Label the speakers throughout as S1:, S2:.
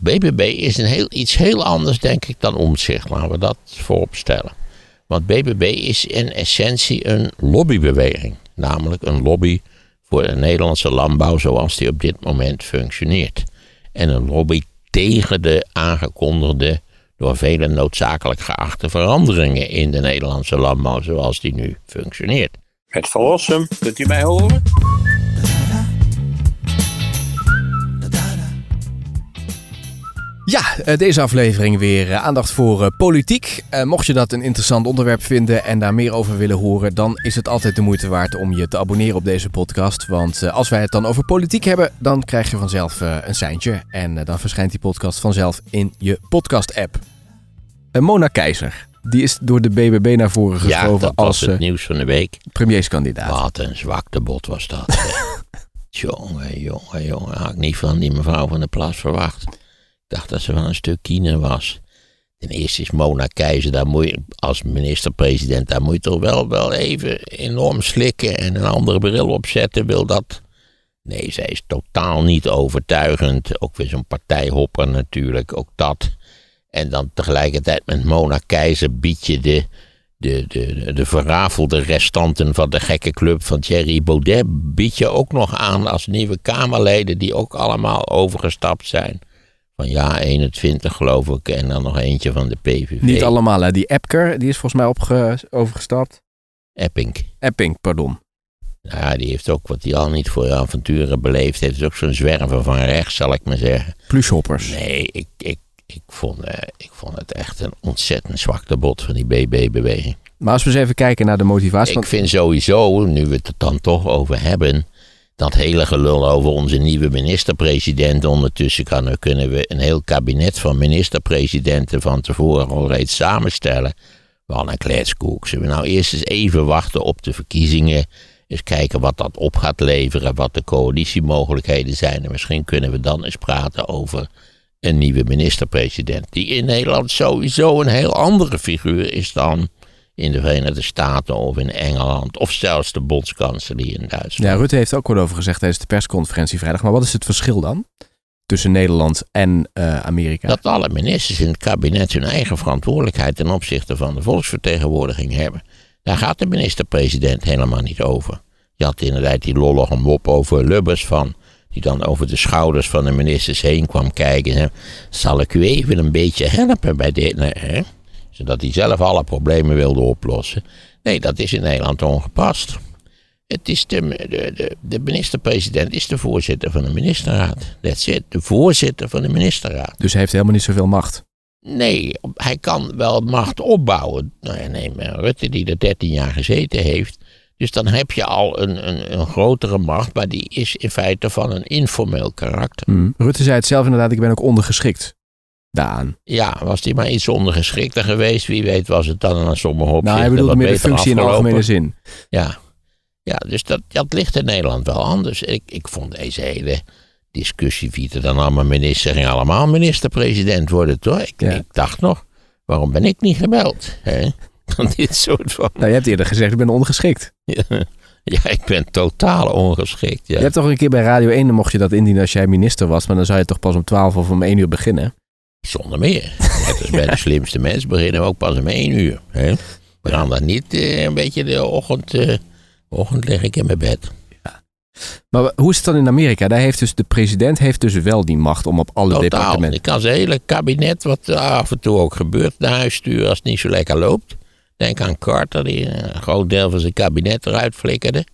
S1: BBB is een heel, iets heel anders, denk ik, dan omzicht. Laten we dat voorop stellen. Want BBB is in essentie een lobbybeweging. Namelijk een lobby voor de Nederlandse landbouw zoals die op dit moment functioneert. En een lobby tegen de aangekondigde, door velen noodzakelijk geachte veranderingen in de Nederlandse landbouw zoals die nu functioneert.
S2: Het Verlossum, kunt u mij horen?
S3: Ja, eh, deze aflevering weer eh, aandacht voor eh, politiek. mocht je dat een interessant onderwerp vinden en daar meer over willen horen, dan is het altijd de moeite waard om je te abonneren op deze podcast. Want als wij het dan over politiek hebben, dan krijg je vanzelf een seintje. En dan verschijnt die podcast vanzelf in je podcast-app. Mona Keizer, die is door de BBB naar voren geschoven
S1: ja, dat was
S3: als
S1: het nieuws van de week.
S3: premierskandidaat.
S1: Wat een zwaktebot was dat. jongen, jongen, jongen. Had ik niet van die mevrouw van der Plas verwacht. Dacht dat ze wel een stuk kiener was. Ten eerste is Mona Keizer, daar moet als minister-president, daar moet je toch wel, wel even enorm slikken en een andere bril opzetten. Wil dat. Nee, zij is totaal niet overtuigend. Ook weer zo'n partijhopper natuurlijk, ook dat. En dan tegelijkertijd met Mona Keizer bied je de, de, de, de verrafelde restanten van de gekke club van Thierry Baudet. bied je ook nog aan als nieuwe Kamerleden die ook allemaal overgestapt zijn van ja 21 geloof ik. En dan nog eentje van de PVV.
S3: Niet allemaal, hè? Die Epker, die is volgens mij opge overgestapt.
S1: Epping.
S3: Epping, pardon.
S1: Ja, die heeft ook wat hij al niet voor avonturen beleefd heeft. Is ook zo'n zwerver van rechts, zal ik maar zeggen.
S3: Plushoppers.
S1: Nee, ik, ik, ik, vond, uh, ik vond het echt een ontzettend zwakte bot van die BB-beweging.
S3: Maar als we eens even kijken naar de motivatie.
S1: Ik vind sowieso, nu we het er dan toch over hebben dat hele gelul over onze nieuwe minister-president. Ondertussen kan, kunnen we een heel kabinet van minister-presidenten van tevoren al reeds samenstellen. Wel een kletskoek. Zullen we nou eerst eens even wachten op de verkiezingen. Eens kijken wat dat op gaat leveren, wat de coalitiemogelijkheden zijn. En misschien kunnen we dan eens praten over een nieuwe minister-president. Die in Nederland sowieso een heel andere figuur is dan in de Verenigde Staten of in Engeland of zelfs de bondskanselier in Duitsland.
S3: Ja, Rutte heeft ook wat over gezegd tijdens de persconferentie vrijdag. Maar wat is het verschil dan tussen Nederland en uh, Amerika?
S1: Dat alle ministers in het kabinet hun eigen verantwoordelijkheid ten opzichte van de volksvertegenwoordiging hebben. Daar gaat de minister-president helemaal niet over. Je had inderdaad die lollige mop over Lubbers van die dan over de schouders van de ministers heen kwam kijken. En zal ik u even een beetje helpen bij dit? Hè? Zodat hij zelf alle problemen wilde oplossen. Nee, dat is in Nederland ongepast. Het is de, de, de, de minister-president is de voorzitter van de ministerraad. That's it, de voorzitter van de ministerraad.
S3: Dus hij heeft helemaal niet zoveel macht?
S1: Nee, hij kan wel macht opbouwen. Nou ja, neem Rutte die er 13 jaar gezeten heeft. Dus dan heb je al een, een, een grotere macht, maar die is in feite van een informeel karakter.
S3: Mm. Rutte zei het zelf inderdaad, ik ben ook ondergeschikt.
S1: Ja, was hij maar iets ondergeschikter geweest. Wie weet was het dan aan sommige opzichten
S3: Nou, hij bedoelt meer de functie in algemene zin.
S1: Ja, ja dus dat, dat ligt in Nederland wel anders. Ik, ik vond deze hele discussie, wie er dan allemaal minister ging allemaal minister-president worden, toch? Ik, ik, dacht nog, waarom ben ik niet gebeld? Hè? Dit soort van...
S3: Nou, je hebt eerder gezegd, ik ben ongeschikt.
S1: Ja, ja, ik ben totaal ongeschikt. Ja.
S3: Je hebt toch een keer bij Radio 1, dan mocht je dat indienen als jij minister was, maar dan zou je toch pas om 12 of om 1 uur beginnen?
S1: Zonder meer. Net als bij de slimste mensen beginnen we ook pas om één uur. Hè? We gaan dan niet eh, een beetje de ochtend, uh, ochtend lig ik in mijn bed. Ja.
S3: Maar hoe is het dan in Amerika? Daar heeft dus de president heeft dus wel die macht om op alle Totaal. departementen...
S1: Ik kan zijn hele kabinet, wat af en toe ook gebeurt, naar huis sturen als het niet zo lekker loopt. Denk aan Carter, die een groot deel van zijn kabinet eruit flikkerde.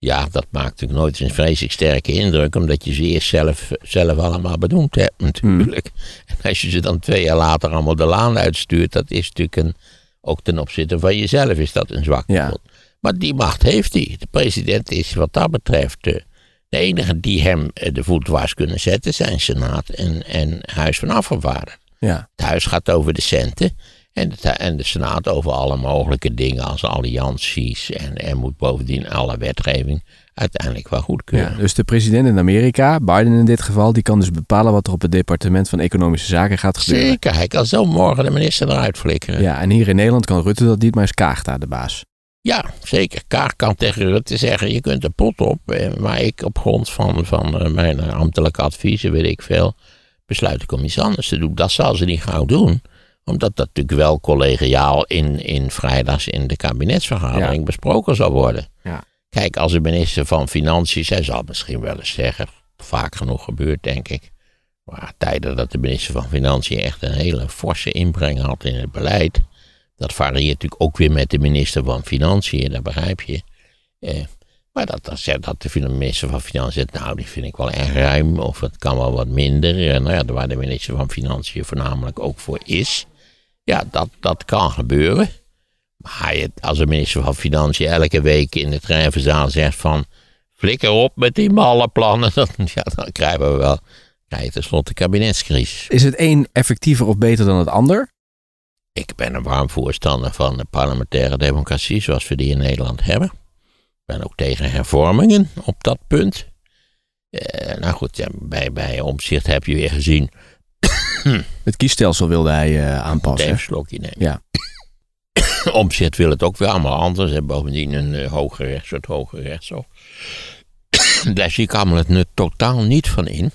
S1: Ja, dat maakt natuurlijk nooit een vreselijk sterke indruk, omdat je ze eerst zelf, zelf allemaal benoemd hebt natuurlijk. Mm. En als je ze dan twee jaar later allemaal de laan uitstuurt, dat is natuurlijk een, ook ten opzichte van jezelf is dat een zwak ja. Maar die macht heeft hij. De president is wat dat betreft de, de enige die hem eh, de voet dwars kunnen zetten, zijn Senaat en, en Huis van Afgevaardigden. Ja. Het huis gaat over de centen. En de, en de Senaat over alle mogelijke dingen als allianties. En er moet bovendien alle wetgeving uiteindelijk wel goedkeuren.
S3: Ja, dus de president in Amerika, Biden in dit geval, die kan dus bepalen wat er op het departement van Economische Zaken gaat gebeuren.
S1: Zeker, hij kan zo morgen de minister eruit flikkeren.
S3: Ja, en hier in Nederland kan Rutte dat niet, maar is Kaag daar de baas.
S1: Ja, zeker. Kaag kan tegen Rutte zeggen, je kunt er pot op. Eh, maar ik op grond van, van eh, mijn ambtelijke adviezen, weet ik veel besluit ik om iets anders te doen. Dat zal ze niet gauw doen, omdat dat natuurlijk wel collegiaal in, in vrijdags in de kabinetsvergadering
S3: Ja.
S1: besproken zal worden.
S3: Ja.
S1: Kijk, als de minister van Financiën, zij zal misschien wel eens zeggen, vaak genoeg gebeurt denk ik, maar tijden dat de minister van Financiën echt een hele forse inbreng had in het beleid, dat varieert natuurlijk ook weer met de minister van Financiën, dat begrijp je. Eh, maar dat, dat, zegt dat de minister van Financiën zegt, nou, die vind ik wel erg ruim, of het kan wel wat minder. En nou ja, waar de minister van Financiën voornamelijk ook voor is. Ja, dat, dat kan gebeuren. Maar je- als de minister van Financiën elke week in de treinverzaal zegt van... flikker op met die malle plannen, dan, ja, dan krijgen we wel... krijg je tenslotte kabinetscrisis.
S3: Is het een effectiever of beter dan het ander?
S1: Ik ben een warm voorstander van de parlementaire democratie zoals we die in Nederland hebben. Ik ben ook tegen hervormingen op dat punt. Eh, nou goed, ja, bij, bij Omzicht heb je weer gezien...
S3: Het kiesstelsel wilde hij eh, aanpassen.
S1: Een slokje nemen.
S3: Ja.
S1: Omzicht wil het ook weer allemaal anders. En bovendien een uh, hoger rechts, soort rechtshof. Daar zie ik allemaal het nut totaal niet van in.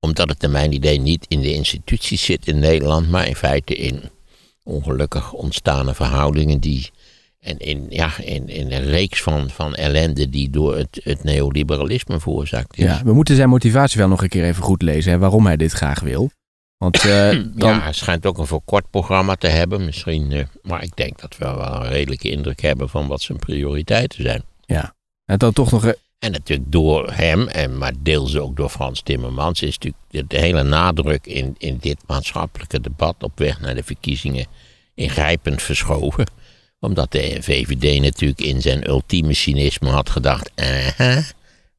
S1: Omdat het naar mijn idee niet in de instituties zit in Nederland, maar in feite in ongelukkig ontstane verhoudingen die. En in, ja, in, in een reeks van, van ellende die door het, het neoliberalisme veroorzaakt is.
S3: Ja, we moeten zijn motivatie wel nog een keer even goed lezen. Hè, waarom hij dit graag wil. Want eh, dan,
S1: Ja, hij schijnt ook een verkort programma te hebben. Misschien, eh, maar ik denk dat we wel een redelijke indruk hebben van wat zijn prioriteiten zijn.
S3: en dan toch nog... eh,
S1: En natuurlijk door hem, en maar deels ook door Frans Timmermans, is natuurlijk de, de hele nadruk in, in dit maatschappelijke debat op weg naar de verkiezingen ingrijpend verschoven. Omdat de VVD natuurlijk in zijn ultieme cynisme had gedacht,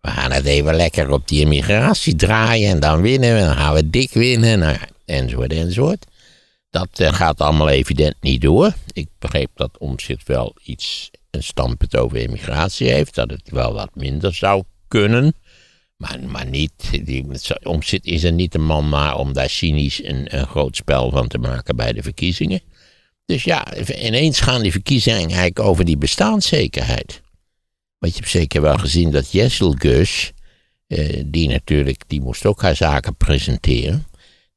S1: we gaan het even lekker op die immigratie draaien en dan winnen we, dan gaan we dik winnen, nou, enzovoort enzovoort. Dat eh, gaat allemaal evident niet door. Ik begreep dat Omtzigt wel iets, een standpunt over immigratie heeft. Dat het wel wat minder zou kunnen. Maar, maar niet, die, is er niet een man maar om daar cynisch een, een groot spel van te maken bij de verkiezingen. Dus ja, ineens gaan die verkiezingen eigenlijk over die bestaanszekerheid. Want je hebt zeker wel gezien dat Jessel Gus, eh, die natuurlijk, die moest ook haar zaken presenteren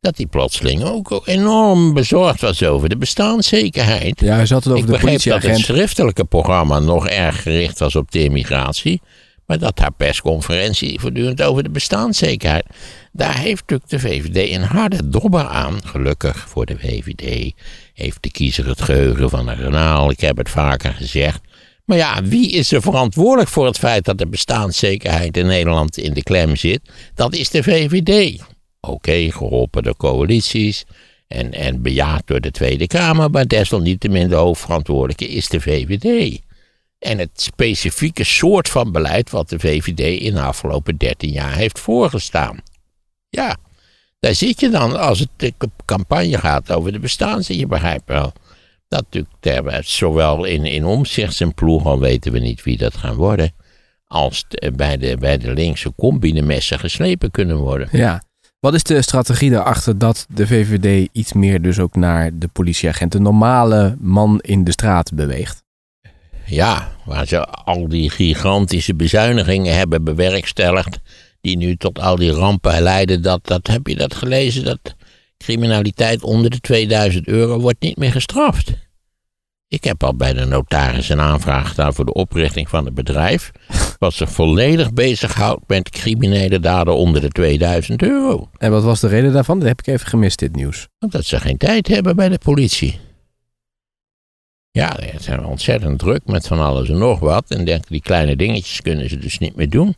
S1: dat hij plotseling ook enorm bezorgd was over de bestaanszekerheid.
S3: ja, hij zat het over
S1: Ik
S3: de
S1: begreep dat het
S3: politieagent.
S1: schriftelijke programma nog erg gericht was op de immigratie. Maar dat haar persconferentie voortdurend over de bestaanszekerheid. Daar heeft natuurlijk de VVD een harde dobber aan. Gelukkig voor de VVD heeft de kiezer het geheugen van een renaal. Ik heb het vaker gezegd. Maar ja, wie is er verantwoordelijk voor het feit dat de bestaanszekerheid in Nederland in de klem zit? Dat is de VVD. Oké, geholpen door coalities en, en bejaard door de Tweede Kamer, maar desalniettemin de hoofdverantwoordelijke is de VVD. En het specifieke soort van beleid wat de VVD in de afgelopen 13 jaar heeft voorgestaan. Ja, daar zit je dan als het de campagne gaat over de bestaans. Je begrijpt wel dat natuurlijk zowel in, in omzicht en ploeg, al weten we niet wie dat gaan worden, als bij, de, bij de linkse combinemessen geslepen kunnen worden.
S3: Ja. Wat is de strategie daarachter dat de VVD iets meer dus ook naar de politieagent, de normale man in de straat beweegt?
S1: Ja, waar ze al die gigantische bezuinigingen hebben bewerkstelligd, die nu tot al die rampen leiden, dat, dat heb je dat gelezen, dat criminaliteit onder de 2000 euro wordt niet meer gestraft. Ik heb al bij de notaris een aanvraag gedaan voor de oprichting van het bedrijf, wat zich volledig bezighoudt met criminele daden onder de 2000 euro.
S3: En wat was de reden daarvan? Dat heb ik even gemist, dit nieuws.
S1: Omdat ze geen tijd hebben bij de politie. Ja, ze zijn ontzettend druk met van alles en nog wat. En denken, die kleine dingetjes kunnen ze dus niet meer doen.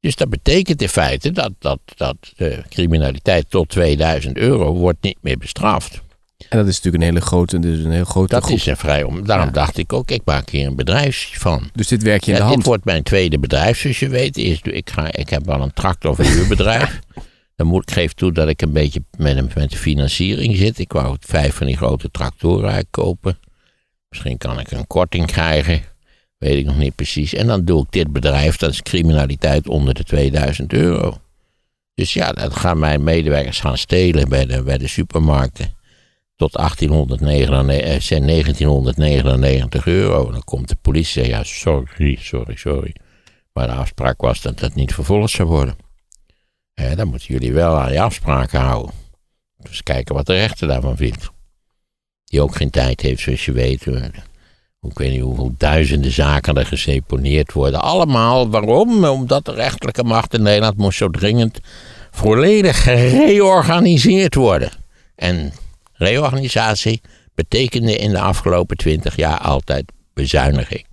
S1: Dus dat betekent in feite dat, dat, dat de criminaliteit tot 2000 euro wordt niet meer bestraft.
S3: En dat is natuurlijk een hele grote, dus een heel grote
S1: Dat
S3: groep.
S1: is een vrij om. Daarom
S3: Ja.
S1: dacht ik ook, ik maak hier een bedrijf van.
S3: Dus dit werk je in
S1: Ja,
S3: de
S1: dit
S3: hand.
S1: wordt mijn tweede bedrijf, zoals je weet. Eerst, ik, ga, ik heb wel een tractorverhuurbedrijf. Dan moet ik geef toe dat ik een beetje met, met de financiering zit. Ik wou vijf van die grote tractoren eigenlijk kopen. Misschien kan ik een korting krijgen. Weet ik nog niet precies. En dan doe ik dit bedrijf, dat is criminaliteit onder de 2000 euro. Dus ja, dat gaan mijn medewerkers gaan stelen bij de, bij de supermarkten. Tot 1899, eh, zijn 1999 euro. Dan komt de politie en ja, sorry, sorry, sorry. Maar de afspraak was dat dat niet vervolgd zou worden. Dan moeten jullie wel aan je afspraken houden. Dus kijken wat de rechter daarvan vindt. Die ook geen tijd heeft, zoals je weet. Eh, Ik weet niet hoeveel duizenden zaken er geseponeerd worden. Allemaal, waarom? Omdat de rechterlijke macht in Nederland moest zo dringend volledig gereorganiseerd worden. En reorganisatie betekende in de afgelopen twintig jaar altijd bezuiniging.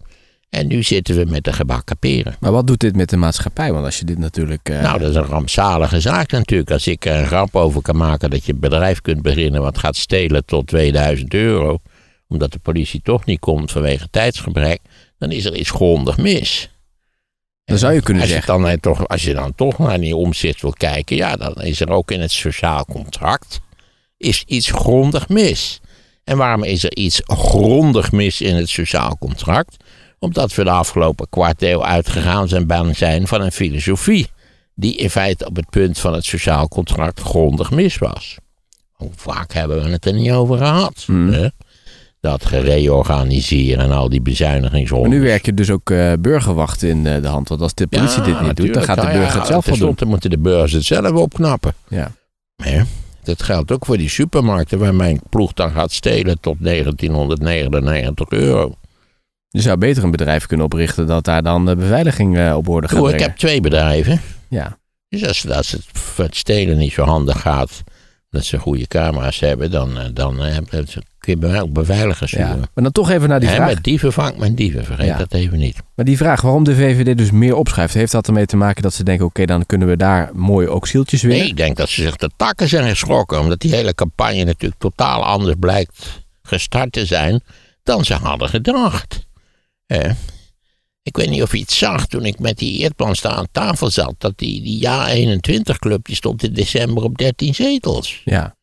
S1: En nu zitten we met de gebakken peren.
S3: Maar wat doet dit met de maatschappij? Want als je dit natuurlijk... eh,
S1: Nou, dat is een rampzalige zaak natuurlijk. Als ik er een grap over kan maken dat je een bedrijf kunt beginnen wat gaat stelen tot 2000 euro, omdat de politie toch niet komt vanwege tijdsgebrek, dan is er iets grondig mis.
S3: dan zou je kunnen
S1: Als je,
S3: zeggen...
S1: dan, eh, toch, als je dan toch naar die omzicht wil kijken, ja, dan is er ook in het sociaal contract is iets grondig mis. En waarom is er iets grondig mis in het sociaal contract? Omdat we de afgelopen kwart eeuw uitgegaan zijn, zijn van een filosofie die in feite op het punt van het sociaal contract grondig mis was. Hoe vaak hebben we het er niet over gehad?
S3: Hmm.
S1: hè? Dat gereorganiseren en al die
S3: Maar
S1: bezuinigingsrondes.
S3: nu werk je dus ook eh, burgerwacht in eh, de hand. Want als de politie dit niet doet, dan gaat de burger
S1: ja,
S3: het zelf wel doen.
S1: tenslotte moeten de burgers het zelf opknappen.
S3: Ja.
S1: Hè? Dat geldt ook voor die supermarkten waar mijn ploeg dan gaat stelen tot 1999 euro.
S3: Je zou beter een bedrijf kunnen oprichten dat daar dan de beveiliging eh, op orde gaat
S1: Doe, ik heb twee bedrijven.
S3: Ja.
S1: Dus als, als het, het stelen niet zo handig gaat, dat ze goede camera's hebben, dan, eh, dan eh, hebben ze- kun je bij mij ook beveiligers
S3: ja.
S1: huren.
S3: Maar dan toch even naar die
S1: Hè,
S3: vraag.
S1: met dieven vangt men dieven, vergeet
S3: Ja.
S1: dat even niet.
S3: Maar die vraag waarom de VVD dus meer opschuift, heeft dat ermee te maken dat ze denken, oké, dan kunnen we daar mooi ook zieltjes winnen?
S1: Nee, ik denk dat ze zich de takken zijn geschrokken. Omdat die hele campagne natuurlijk totaal anders blijkt gestart te zijn dan ze hadden gedacht. Eh, ik weet niet of je het zag toen ik met die Eertplans daar aan tafel zat. Dat die, die Ja-21-club die stond in december op 13 zetels.
S3: Ja.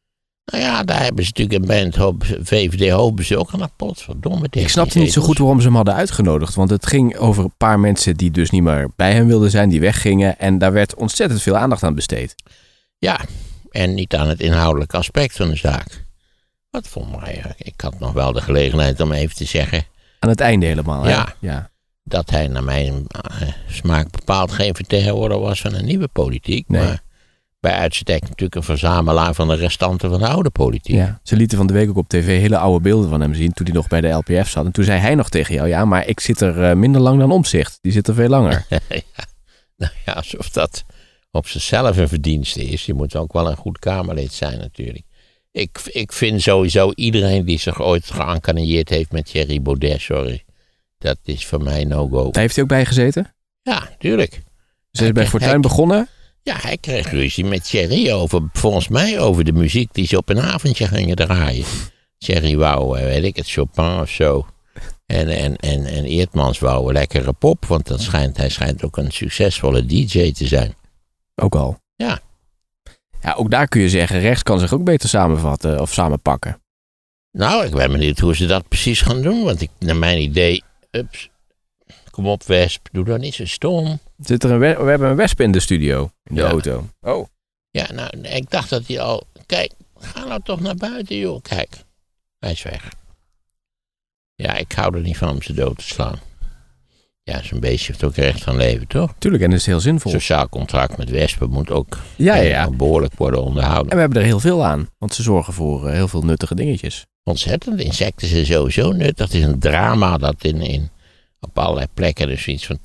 S1: Nou ja, daar hebben ze natuurlijk een band hoop, VVD hoopbezoek. En dat potverdomme 13
S3: Ik snapte niet zo goed waarom ze hem hadden uitgenodigd. Want het ging over een paar mensen die dus niet meer bij hem wilden zijn, die weggingen. En daar werd ontzettend veel aandacht aan besteed.
S1: Ja, en niet aan het inhoudelijke aspect van de zaak. Wat vond mij, ik had nog wel de gelegenheid om even te zeggen
S3: Aan het einde helemaal. hè?
S1: Ja.
S3: ja.
S1: dat hij naar mijn eh, smaak bepaald geen vertegenwoordiger was van een nieuwe politiek.
S3: Nee.
S1: Maar bij uitstek natuurlijk een verzamelaar van de restanten van de oude politiek.
S3: Ja, ze lieten van de week ook op tv hele oude beelden van hem zien toen hij nog bij de LPF zat. En toen zei hij nog tegen jou, ja, maar ik zit er eh, minder lang dan omzicht. Die zit er veel langer.
S1: Nou ja, alsof dat op zichzelf een verdienste is. Je moet ook wel een goed Kamerlid zijn natuurlijk. Ik, ik vind sowieso iedereen die zich ooit geëncaneerd heeft met Thierry Baudet, sorry. Dat is voor mij no-go.
S3: Daar heeft hij ook bij gezeten.
S1: Ja, tuurlijk.
S3: Ze is bij Fortuin
S1: hij-
S3: begonnen.
S1: Ja, hij kreeg ruzie met Thierry over, volgens mij, over de muziek die ze op een avondje gingen draaien. Thierry wou, eh, weet ik het, Chopin of zo. En, en, en, en Eertmans wou lekkere pop, want dat schijnt, hij schijnt ook een succesvolle DJ te zijn.
S3: Ook al.
S1: Ja.
S3: Ja, ook daar kun je zeggen, rechts kan zich ook beter samenvatten of samenpakken.
S1: Nou, ik ben benieuwd hoe ze dat precies gaan doen, want ik, naar mijn idee, ups, kom op Wesp, doe dan niet zo stom.
S3: Zit er een we, we hebben een wesp in de studio, in de
S1: Ja.
S3: auto. Oh.
S1: Ja, nou, ik dacht dat hij al, kijk, ga nou toch naar buiten, joh, kijk. Hij is weg. Ja, ik hou er niet van om ze dood te slaan. Ja, zo'n beestje heeft ook recht van leven, toch?
S3: Tuurlijk, en dat is heel zinvol.
S1: Sociaal contract met wespen moet ook
S3: Ja, ja,
S1: eh,
S3: ja.
S1: behoorlijk worden onderhouden.
S3: En we hebben er heel veel aan, want ze zorgen voor eh, heel veel nuttige dingetjes.
S1: Ontzettend. Insecten zijn sowieso nuttig. Het is een drama dat in, in, op allerlei plekken dus iets van 80%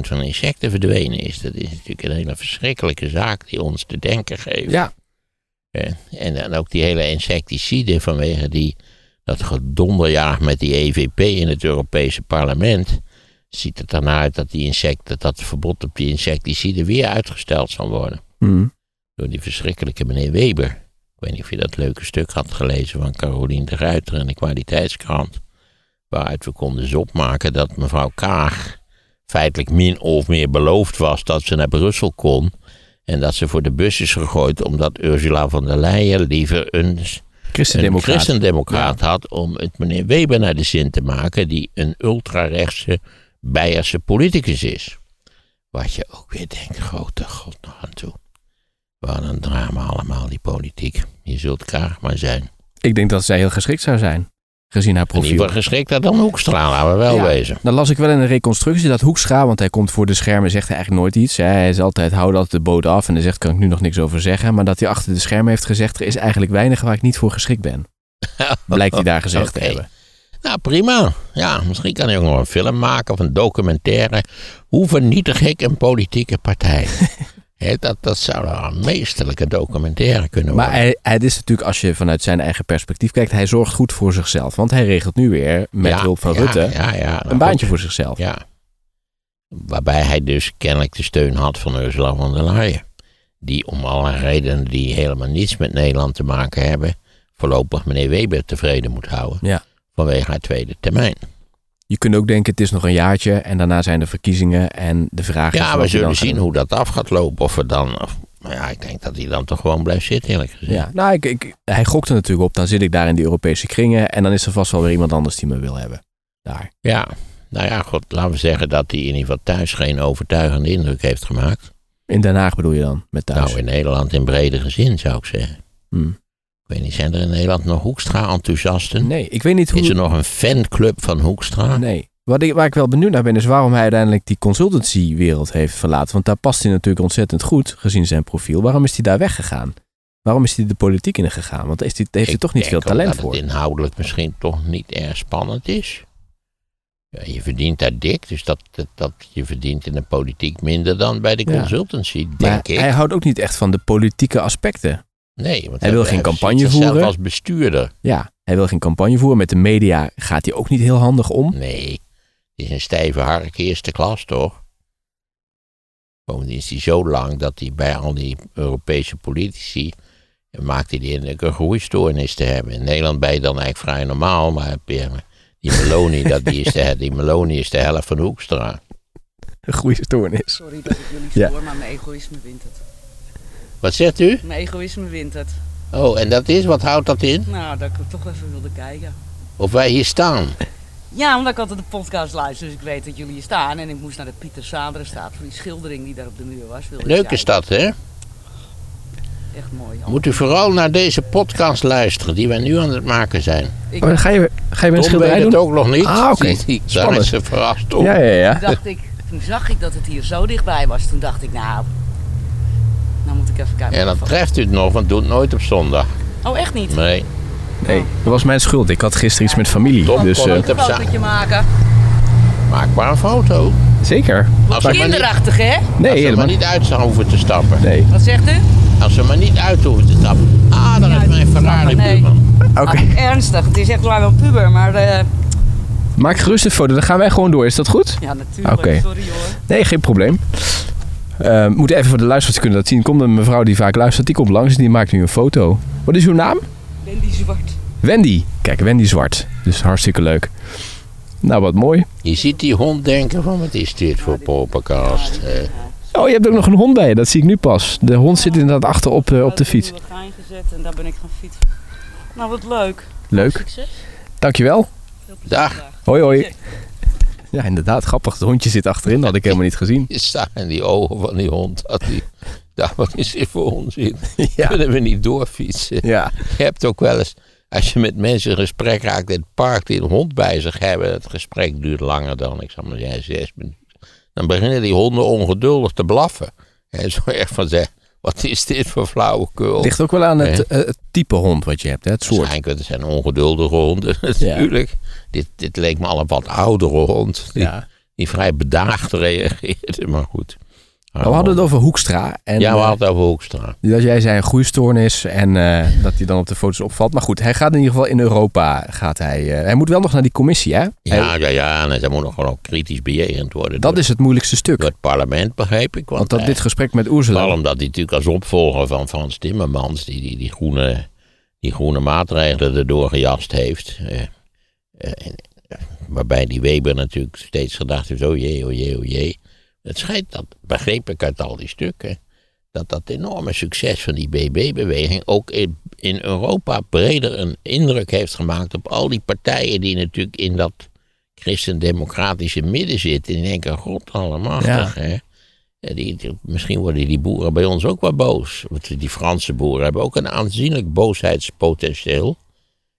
S1: van de insecten verdwenen is. Dat is natuurlijk een hele verschrikkelijke zaak die ons te denken geeft.
S3: Ja,
S1: Eh, En dan ook die hele insecticide vanwege die, dat gedonderjaag met die EVP in het Europese parlement. Ziet het ernaar uit dat, die insecten, dat het verbod op die insecticide weer uitgesteld zal worden.
S3: Hm.
S1: Door die verschrikkelijke meneer Weber. Ik weet niet of je dat leuke stuk had gelezen van Carolien de Ruiter in de kwaliteitskrant. Waaruit we konden dus opmaken dat mevrouw Kaag feitelijk min of meer beloofd was dat ze naar Brussel kon. En dat ze voor de bus is gegooid omdat Ursula von der Leyen liever een, een
S3: christendemocraat.
S1: christendemocraat had om het meneer Weber naar de zin te maken, die een ultrarechtse Beierse politicus is. Wat je ook weer denkt, grote god nog aan toe. Wat een drama allemaal, die politiek. Je zult graag maar zijn.
S3: Ik denk dat zij heel geschikt zou zijn. Gezien haar
S1: In ieder
S3: profiel.
S1: geval geschikter dan Hoekstra, laten we wel
S3: Ja.
S1: wezen.
S3: Dan las ik wel in een reconstructie dat Hoekstra, want hij komt voor de schermen, zegt hij eigenlijk nooit iets. Hij is altijd, houdt altijd de boot af en hij zegt, kan ik nu nog niks over zeggen. Maar dat hij achter de schermen heeft gezegd, er is eigenlijk weinig waar ik niet voor geschikt ben. Blijkt hij daar gezegd te hebben.
S1: Nou, prima. Ja, misschien kan hij nog een film maken of een documentaire. Hoe vernietig ik een politieke partij? Hè, dat, dat zou een meesterlijke documentaire kunnen
S3: Maar
S1: worden.
S3: hij, hij het is natuurlijk, als je vanuit zijn eigen perspectief kijkt, hij zorgt goed voor zichzelf. Want hij regelt nu weer, met
S1: Ja,
S3: hulp van
S1: ja,
S3: Rutte,
S1: ja, ja, nou
S3: een baantje
S1: goed.
S3: voor zichzelf.
S1: Ja. Waarbij hij dus kennelijk de steun had van Ursula von der Leyen. Die om allerlei redenen die helemaal niets met Nederland te maken hebben, voorlopig meneer Weber tevreden moet houden.
S3: Ja.
S1: Vanwege haar tweede termijn.
S3: Je kunt ook denken, het is nog een jaartje en daarna zijn er verkiezingen. En de vraag is...
S1: Ja, we zullen zien hoe dat af gaat lopen. Of we dan. Of, maar ja, ik denk dat hij dan toch gewoon blijft zitten, eerlijk gezegd.
S3: Ja, nou, ik, ik, hij gokt er natuurlijk op. Dan zit ik daar in die Europese kringen. En dan is er vast wel weer iemand anders die me wil hebben. Daar.
S1: Ja, nou ja, god, laten we zeggen dat hij in ieder geval thuis geen overtuigende indruk heeft gemaakt.
S3: In Den Haag bedoel je dan, met thuis.
S1: Nou, in Nederland in bredere zin zou ik zeggen.
S3: Hm.
S1: Ik weet niet, zijn er in Nederland nog Hoekstra-enthousiasten?
S3: Nee, ik weet niet hoe...
S1: Is er nog een fanclub van Hoekstra?
S3: Nee. Wat ik, waar ik wel benieuwd naar ben, is waarom hij uiteindelijk die consultancy-wereld heeft verlaten. Want daar past hij natuurlijk ontzettend goed, gezien zijn profiel. Waarom is hij daar weggegaan? Waarom is hij de politiek in gegaan? Want heeft hij, heeft hij
S1: Ik
S3: toch niet veel
S1: denk ook
S3: talent
S1: dat
S3: voor?
S1: het inhoudelijk misschien toch niet erg spannend is. Ja, je verdient daar dik, dus dat, dat, dat je verdient in de politiek minder dan bij de
S3: Ja.
S1: consultancy,
S3: Maar
S1: denk ik.
S3: hij houdt ook niet echt van de politieke aspecten.
S1: Nee, want
S3: hij wil geen campagne voeren.
S1: als bestuurder.
S3: Ja, hij wil geen campagne voeren. Met de media gaat hij ook niet heel handig om.
S1: Nee, het is een stijve hark eerste klas, toch? Bovendien is hij zo lang dat hij bij al die Europese politici... maakt hij de indruk een groeistoornis te hebben. In Nederland ben je dan eigenlijk vrij normaal, maar die Meloni, dat, die, is de, die Meloni is de helft van Hoekstra.
S3: Een goede stoornis.
S4: Sorry dat ik jullie
S3: Ja.
S4: stoor, maar mijn egoïsme wint het.
S1: Wat zegt u?
S4: Mijn egoïsme wint het.
S1: Oh, en dat is, wat houdt dat in?
S4: Nou, dat ik toch even wilde kijken.
S1: Of wij hier staan?
S4: Ja, omdat ik altijd de podcast luister, dus ik weet dat jullie hier staan. En ik moest naar de Pieter Saderenstraat voor die schildering die daar op de muur was. Wilde ik
S1: Leuk
S4: kijken.
S1: is dat, hè?
S4: Echt mooi.
S1: Moet u vooral naar deze podcast luisteren, die wij nu aan het maken zijn.
S4: Ik
S3: Oh, ga je, ga je
S1: weet
S3: schilderij
S1: het
S3: doen?
S1: ook nog niet.
S3: Ah, oké.
S1: Daar
S3: Spannend.
S1: is ze verrast op.
S3: Ja, ja, ja.
S4: dacht ik, toen zag ik dat het hier zo dichtbij was. Toen dacht ik, nou, nou moet ik even kijken.
S1: En dan treft u het nog, want doe het nooit op zondag.
S4: Oh, echt niet?
S1: Nee.
S3: Nee, dat was mijn schuld. Ik had gisteren iets met familie.
S1: Tom
S3: Dus
S1: kon
S3: eh,
S1: het
S4: Een fotootje maken.
S1: Maak maar een foto.
S3: zeker.
S1: Als
S4: Kinderachtig, hè?
S3: Nee,
S1: als ze maar
S3: helemaal
S1: niet uit zou hoeven te stappen.
S3: Nee.
S4: Wat zegt u?
S1: Als ze maar niet uit hoeven te stappen. Ah, daar is mijn Ferrari
S4: Nee.
S3: Oké.
S4: Ah, ernstig, het is echt wel een puber, maar eh,
S3: Maak gerust een foto. Dan gaan wij gewoon door. Is dat goed?
S4: ja, natuurlijk.
S3: Oké.
S4: Sorry hoor.
S3: Nee, geen probleem. We moeten even voor de luisteraars kunnen dat zien. Komt een mevrouw die vaak luistert. Die komt langs en die maakt nu een foto. Wat is uw naam?
S4: Wendy Zwart.
S3: Wendy. Kijk, Wendy Zwart. Dus hartstikke leuk. Nou, wat mooi.
S1: Je ziet die hond denken van wat is dit voor poppenkast.
S3: Oh, je hebt ook nog een hond bij je. Dat zie ik nu pas. De hond zit inderdaad achter op, eh, op de fiets.
S4: Ik heb een nieuwe gein gezet en daar ben ik gaan fietsen. Nou, wat leuk.
S3: Leuk.
S4: Succes.
S3: Dankjewel.
S1: Dag.
S3: Hoi, hoi. Ja, inderdaad. Grappig. Het hondje zit achterin. Dat had ik helemaal niet gezien.
S1: Je staat in die ogen van die hond. Dat die, dacht, wat is dit voor onzin?
S3: Ja.
S1: Kunnen we niet doorfietsen?
S3: Ja.
S1: Je hebt ook wel eens, als je met mensen in gesprek raakt in het park die een hond bij zich hebben, het gesprek duurt langer dan, ik zal maar zeggen, zes minuten. Dan beginnen die honden ongeduldig te blaffen. En zo echt van zeggen, wat is dit voor flauwekul?
S3: Het ligt ook wel aan het,
S1: Nee.
S3: eh, het type hond wat je hebt. Hè? Het soort.
S1: Waarschijnlijk, het zijn ongeduldige honden natuurlijk. Dit, dit leek me al een wat oudere hond, die,
S3: Ja.
S1: die vrij bedaagd reageerde, maar goed.
S3: Maar we hadden het over Hoekstra. En,
S1: ja, we
S3: eh,
S1: hadden het over Hoekstra.
S3: Dat jij zei een groeistoornis en eh, dat hij dan op de foto's opvalt. Maar goed, hij gaat in ieder geval in Europa. Gaat hij, eh, hij moet wel nog naar die commissie, hè? Hij-
S1: Ja, ja, ja, en zij moet nog gewoon kritisch bejegend worden.
S3: dat
S1: door,
S3: is het moeilijkste stuk.
S1: door het parlement, begreep ik. Want,
S3: Want dat
S1: hij-
S3: dit gesprek met Ursula...
S1: Vooral omdat hij natuurlijk als opvolger van Frans Timmermans die, die, die, groene, die groene maatregelen erdoor gejast heeft. waarbij die Weber natuurlijk steeds gedacht heeft, oh jee, oh jee, oh jee. Het schijnt, dat begreep ik uit al die stukken, dat dat enorme succes van die BB-beweging ook in, in Europa breder een indruk heeft gemaakt op al die partijen die natuurlijk in dat christendemocratische midden zitten. En die denken, god allemachtig, hè. Ja, die, die- misschien worden die boeren bij ons ook wel boos. Want die Franse boeren hebben ook een aanzienlijk boosheidspotentieel.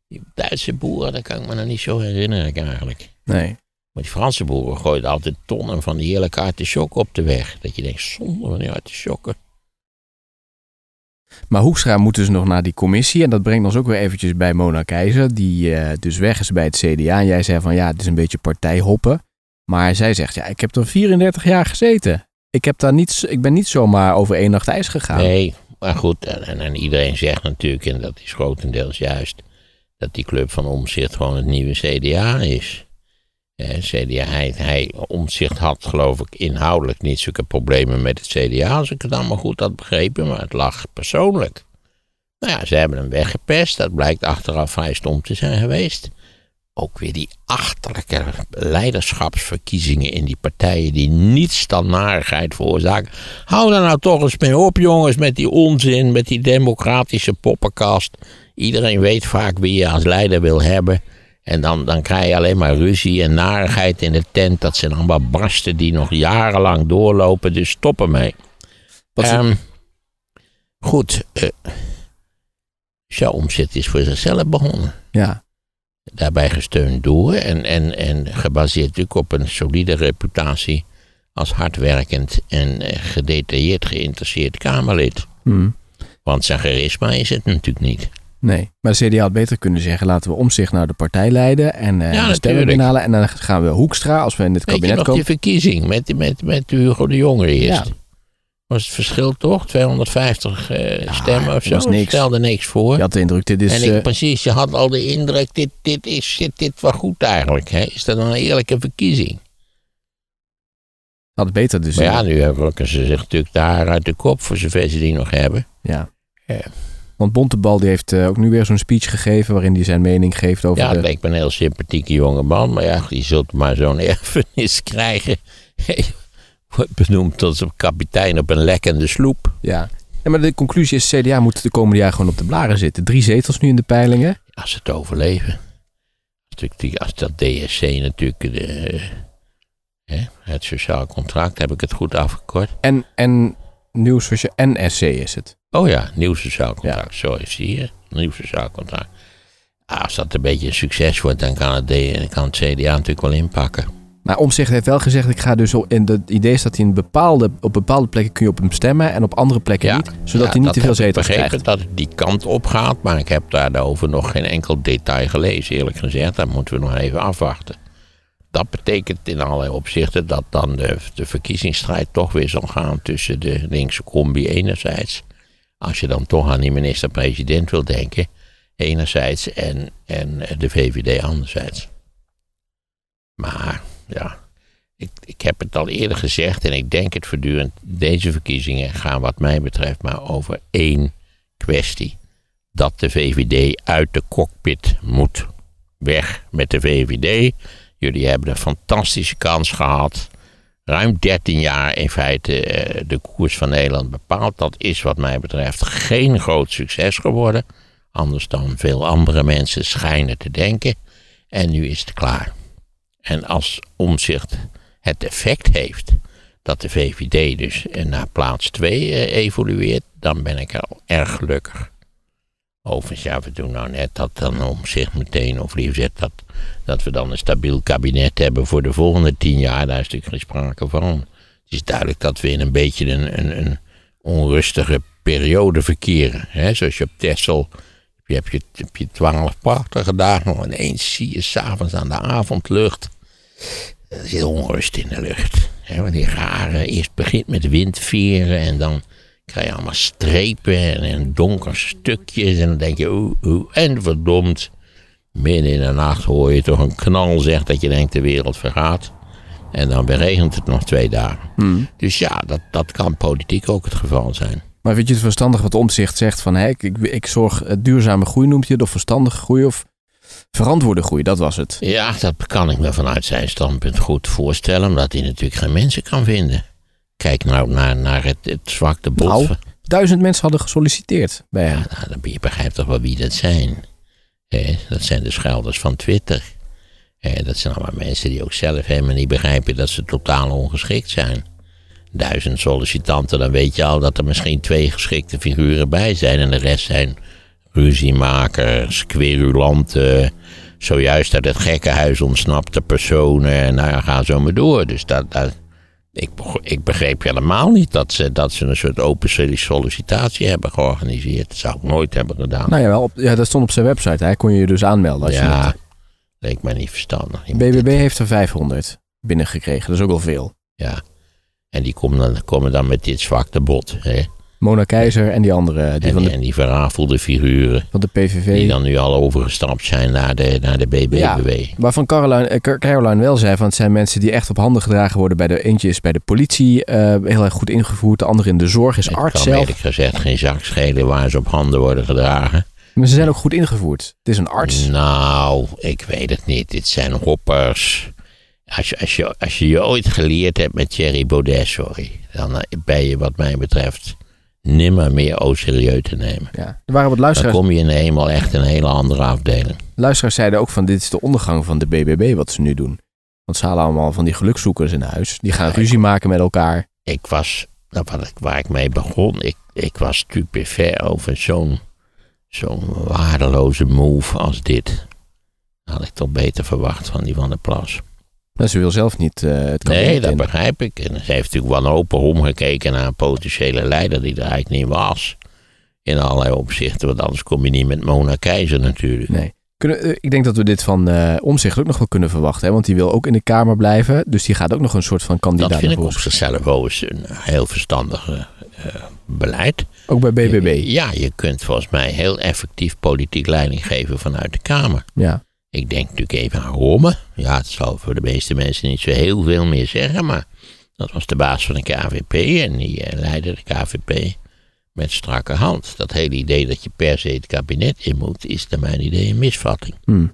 S1: Die Duitse boeren, dat kan ik me nog niet zo herinneren eigenlijk.
S3: Nee.
S1: Maar die Franse boeren gooiden altijd tonnen van die heerlijke artisjokken op de weg. Dat je denkt, zonde van die artisjokken.
S3: Maar Hoekstra moet dus nog naar die commissie. En dat brengt ons ook weer eventjes bij Mona Keizer. Die eh, dus weg is bij het CDA. En jij zei van ja, het is een beetje partijhoppen. Maar zij zegt ja, ik heb er 34 jaar gezeten. Ik, heb daar niet, ik ben niet zomaar over één nacht ijs gegaan.
S1: Nee, maar goed. En, en iedereen zegt natuurlijk, en dat is grotendeels juist, dat die club van Omzicht gewoon het nieuwe CDA is. CDA, hij, hij Omzicht had geloof ik inhoudelijk niet zulke problemen met het CDA, als ik het allemaal goed had begrepen, maar het lag persoonlijk. Nou ja, ze hebben hem weggepest, dat blijkt achteraf vrij stom te zijn geweest. Ook weer die achterlijke leiderschapsverkiezingen in die partijen die niets dan narigheid veroorzaken. Hou daar nou toch eens mee op, jongens, met die onzin, met die democratische poppenkast. Iedereen weet vaak wie je als leider wil hebben. En dan, dan krijg je alleen maar ruzie en narigheid in de tent. Dat zijn allemaal barsten die nog jarenlang doorlopen. Dus stop ermee. Ehm, goed. Jean Omtzigt is voor zichzelf begonnen.
S3: Ja,
S1: Daarbij gesteund door en, en, en gebaseerd natuurlijk op een solide reputatie als hardwerkend en eh, gedetailleerd geïnteresseerd Kamerlid.
S3: hm.
S1: Want zijn charisma is het natuurlijk niet.
S3: Nee. Maar de CDA had beter kunnen zeggen laten we om zich naar de partij leiden. En eh
S1: Ja,
S3: de stemmen binnenhalen. En dan gaan we Hoekstra, als we in het kabinet
S1: nog
S3: komen.
S1: die verkiezing met, met, met Hugo de Jonge eerst?
S3: Ja.
S1: Was het verschil toch? 250 eh,
S3: Ja,
S1: stemmen of zo?
S3: was niks.
S1: Stelde niks voor.
S3: Je had de indruk, dit is...
S1: en ik,
S3: eh,
S1: precies, je had al de indruk, dit, dit, is, dit, dit was goed eigenlijk. Hè? Is dat een eerlijke verkiezing?
S3: had beter dus...
S1: Maar ja, nu rukken ze zich natuurlijk daar uit de kop, voor zover ze die nog hebben.
S3: ja. Want Bontebal die heeft eh, ook nu weer zo'n speech gegeven... waarin hij zijn mening geeft over
S1: Ja,
S3: de...
S1: leek me een heel sympathieke jonge man. Maar ja, die zult maar zo'n erfenis krijgen. Wordt benoemd tot een kapitein op een lekkende sloep.
S3: Ja. ja, maar de conclusie is... CDA moet de komende jaar gewoon op de blaren zitten. Drie zetels nu in de peilingen.
S1: Als ze het overleven. Als, natuurlijk die- als dat DSC natuurlijk... De, hè, het sociaal contract, heb ik het goed afgekort?
S3: En, en nieuw socia- NSC is het.
S1: Oh ja, nieuw sociaal contract. Zo is die hier. Nieuw sociaal contract. Ah, Als dat een beetje een succes wordt, dan kan het, kan het CDA natuurlijk wel inpakken.
S3: Maar Omzicht heeft wel gezegd, ik ga dus in het idee is dat hij in bepaalde, op bepaalde plekken kun je op hem stemmen en op andere plekken niet, zodat
S1: ja,
S3: hij niet te veel
S1: heb ik
S3: zetels
S1: begrepen
S3: krijgt.
S1: dat het die kant op gaat, maar ik heb daarover nog geen enkel detail gelezen, eerlijk gezegd. Dat moeten we nog even afwachten. Dat betekent in allerlei opzichten dat dan de, de verkiezingsstrijd toch weer zal gaan tussen de linkse combi enerzijds, als je dan toch aan die minister-president wil denken, enerzijds en, en de VVD anderzijds. Maar ja, ik, ik heb het al eerder gezegd en ik denk het voortdurend. Deze verkiezingen gaan wat mij betreft maar over één kwestie. Dat de VVD uit de cockpit moet. Weg met de VVD. Jullie hebben een fantastische kans gehad. Ruim 13 jaar in feite eh, de koers van Nederland bepaald. Dat is wat mij betreft geen groot succes geworden. Anders dan veel andere mensen schijnen te denken. En nu is het klaar. En als omzicht het effect heeft dat de VVD dus eh, naar plaats 2 evolueert, dan ben ik al erg gelukkig. Overigens, ja, we doen nou net dat dan om zich meteen, of liever gezegd, dat, dat we dan een stabiel kabinet hebben voor de volgende tien jaar. Daar is natuurlijk geen sprake van. Het is duidelijk dat we in een beetje een, een, een onrustige periode verkeren. Hè? Zoals je op Texel, je hebt je, heb je twaalf prachtige dagen, maar ineens zie je s'avonds aan de avondlucht er zit onrust in de lucht. Hè, want die rare, eerst begint met windveren en dan krijg je allemaal strepen en, en donker stukjes. En dan denk je, oeh, oeh, en verdomd. Midden in de nacht hoor je toch een knal, zegt dat je denkt de wereld vergaat. En dan beregent het nog twee dagen. Dus ja, dat, dat kan politiek ook het geval zijn.
S3: Maar vind je het verstandig wat Omzicht zegt van, hè, ik, ik, ik zorg eh, duurzame groei noemt je het, of verstandige groei of verantwoorde groei, dat was het.
S1: Ja, dat kan ik me vanuit zijn standpunt goed voorstellen, omdat hij natuurlijk geen mensen kan vinden. Kijk nou naar, naar het, het zwakte bot.
S3: Nou, duizend mensen hadden gesolliciteerd bij hem.
S1: Nou, dan je begrijpt toch wel wie dat zijn. Dat zijn de schelders van Twitter. Hè, dat zijn allemaal mensen die ook zelf helemaal niet begrijpen dat ze totaal ongeschikt zijn. Duizend sollicitanten, dan weet je al dat er misschien twee geschikte figuren bij zijn. En de rest zijn ruziemakers, querulanten, zojuist uit het gekkenhuis ontsnapte personen. En nou ja, ga zo maar door. Dus dat, dat, ik, ik begreep helemaal niet dat ze, dat ze een soort open sollicitatie hebben georganiseerd. Dat zou ik nooit hebben gedaan.
S3: Nou ja, wel op, ja, dat stond op zijn website. Hij kon je je dus aanmelden. Als
S1: ja,
S3: je
S1: leek mij niet verstandig. Je
S3: dat- BBB heeft er 500 binnengekregen. Dat is ook wel veel.
S1: Ja. En die komen dan, komen dan met dit zwakte bot. Hè?
S3: Mona Keizer en die andere, die
S1: en,
S3: van
S1: die,
S3: de,
S1: en die verrafelde figuren.
S3: van de PVV.
S1: Die dan nu al overgestapt zijn naar de, naar de BBB.
S3: Waarvan Caroline, eh, Car- Caroline wel zei van het zijn mensen die echt op handen gedragen worden bij de eentje is bij de politie eh, heel erg goed ingevoerd. De andere in de zorg is
S1: Het
S3: arts
S1: kan
S3: zelf.
S1: eerlijk gezegd geen zak schelen waar ze op handen worden gedragen.
S3: Maar ze zijn ook goed ingevoerd. Het is een arts.
S1: Nou, ik weet het niet. Dit zijn hoppers. Als je, als je, als je je ooit geleerd hebt met Thierry Baudet, sorry. Dan eh, ben je wat mij betreft nimmer meer au serieus te nemen.
S3: Ja. Er waren wat
S1: Dan
S3: luisteraars,
S1: kom je in eenmaal echt een hele andere afdeling.
S3: luisteraars zeiden ook van dit is de ondergang van de BBB wat ze nu doen. Want ze halen allemaal van die gelukzoekers in huis. Die gaan
S1: Ja,
S3: ruzie maken met elkaar.
S1: Ik was, nou, wat ik, waar ik mee begon, ik, ik was stupefait over zo'n zo'n waardeloze move als dit. Had ik toch beter verwacht van die Van der Plas.
S3: Nou, ze wil zelf niet eh, het
S1: Nee, dat
S3: in.
S1: begrijp ik. En ze heeft natuurlijk wanhopig omgekeken naar een potentiële leider die er eigenlijk niet was. In allerlei opzichten, want anders kom je niet met Mona Keizer natuurlijk.
S3: Nee. Kunnen, eh, ik denk dat we dit van eh Omzicht ook nog wel kunnen verwachten. Hè? Want die wil ook in de Kamer blijven. Dus die gaat ook nog een soort van kandidaat
S1: dat vind ik op zichzelf een heel verstandig beleid.
S3: Ook bij BBB.
S1: Ja, je kunt volgens mij heel effectief politiek leiding geven vanuit de Kamer.
S3: Ja.
S1: Ik denk natuurlijk even aan Romme. Ja, het zal voor de meeste mensen niet zo heel veel meer zeggen, maar dat was de baas van de KVP en die eh, leidde de KVP met strakke hand. Dat hele idee dat je per se het kabinet in moet, is naar mijn idee een misvatting.
S3: Hm.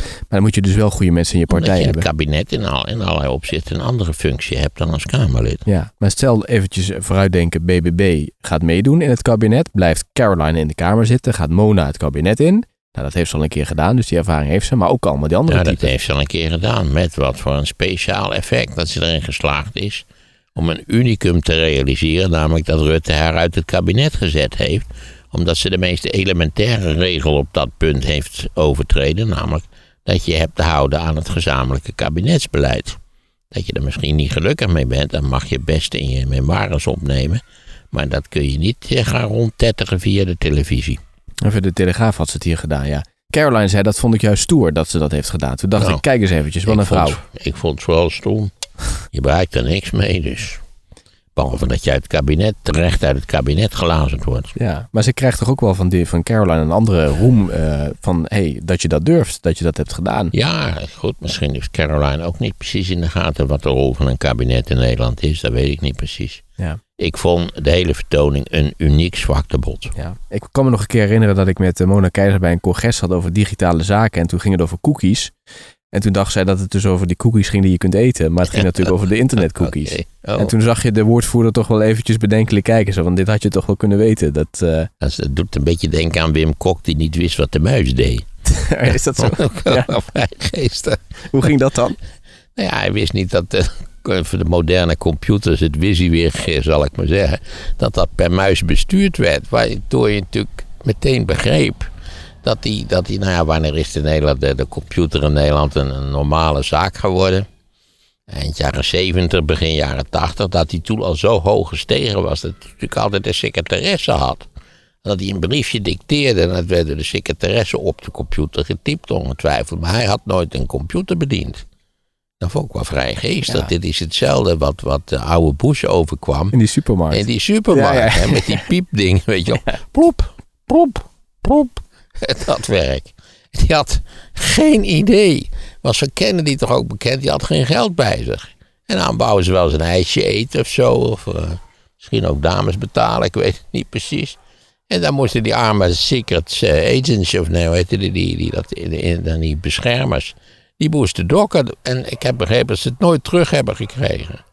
S3: Maar dan moet je dus wel goede mensen in je
S1: Omdat
S3: partij
S1: je in het
S3: hebben.
S1: kabinet in, al, in allerlei opzichten een andere functie hebt dan als Kamerlid.
S3: Ja, maar stel eventjes vooruitdenken. BBB gaat meedoen in het kabinet. Blijft Caroline in de Kamer zitten. Gaat Mona het kabinet in. Nou, dat heeft ze al een keer gedaan. Dus die ervaring heeft ze. Maar ook allemaal die andere
S1: Ja, dat heeft ze al een keer gedaan. Met wat voor een speciaal effect dat ze erin geslaagd is om een unicum te realiseren. Namelijk dat Rutte haar uit het kabinet gezet heeft. Omdat ze de meest elementaire regel op dat punt heeft overtreden. Namelijk dat je hebt te houden aan het gezamenlijke kabinetsbeleid. Dat je er misschien niet gelukkig mee bent, dan mag je best in je memoires opnemen. Maar dat kun je niet eh, gaan rondtettigen via de televisie.
S3: Even de Telegraaf had ze het hier gedaan, ja. Caroline zei, dat vond ik juist stoer dat ze dat heeft gedaan. Toen dacht
S1: Nou,
S3: ik, kijk eens eventjes, wat een vrouw.
S1: Vond, ik vond het vooral stom. Je bereikt er niks mee, dus. Behalve dat je uit het kabinet, terecht uit het kabinet gelazerd wordt.
S3: Ja, maar ze krijgt toch ook wel van, die, van Caroline een andere roem eh, van, hey, dat je dat durft, dat je dat hebt gedaan.
S1: Ja, goed, misschien heeft Caroline ook niet precies in de gaten wat de rol van een kabinet in Nederland is. Dat weet ik niet precies.
S3: Ja.
S1: Ik vond de hele vertoning een uniek zwaktebod.
S3: Ja. Ik kan me nog een keer herinneren dat ik met eh, Mona Keizer bij een congres had over digitale zaken. En toen ging het over cookies. En toen dacht zij dat het dus over die cookies ging die je kunt eten. Maar het ging natuurlijk over de internetcookies.
S1: Oh,
S3: En toen zag je de woordvoerder toch wel eventjes bedenkelijk kijken. Zo van, dit had je toch wel kunnen weten. Dat, eh,
S1: dat doet een beetje denken aan Wim Kok die niet wist wat de muis deed.
S3: is dat zo? Ja. Hoe ging dat dan?
S1: Nou ja, hij wist niet dat de, voor de moderne computers, het WYSIWYG zal ik maar zeggen, dat dat per muis bestuurd werd. Waardoor je natuurlijk meteen begreep dat die, dat die nou ja, wanneer is de, Nederland, de, de computer in Nederland een, een normale zaak geworden? Eind jaren 70, begin jaren 80, dat die toen al zo hoog gestegen was dat hij natuurlijk altijd een secretaresse had. Dat hij een briefje dicteerde en dat werd door de secretaresse op de computer getypt ongetwijfeld. Maar hij had nooit een computer bediend. Dat vond ik wel vrij geestig.
S3: Ja.
S1: Dit is hetzelfde wat, wat de oude Bush overkwam.
S3: In die supermarkt.
S1: In die supermarkt,
S3: Ja, ja.
S1: Hè, met die piepding, weet je wel. Plop, plop, plop. Dat werk. Die had geen idee. Was van Kennedy toch ook bekend, die had geen geld bij zich. En dan bouwen ze wel eens een ijsje eten of zo. Of eh, misschien ook dames betalen, ik weet het niet precies. En dan moesten die arme secret eh, agents, of nee, hoe heette die, die, die, dat, die, die, die beschermers, die moesten dokken. En ik heb begrepen dat ze het nooit terug hebben gekregen.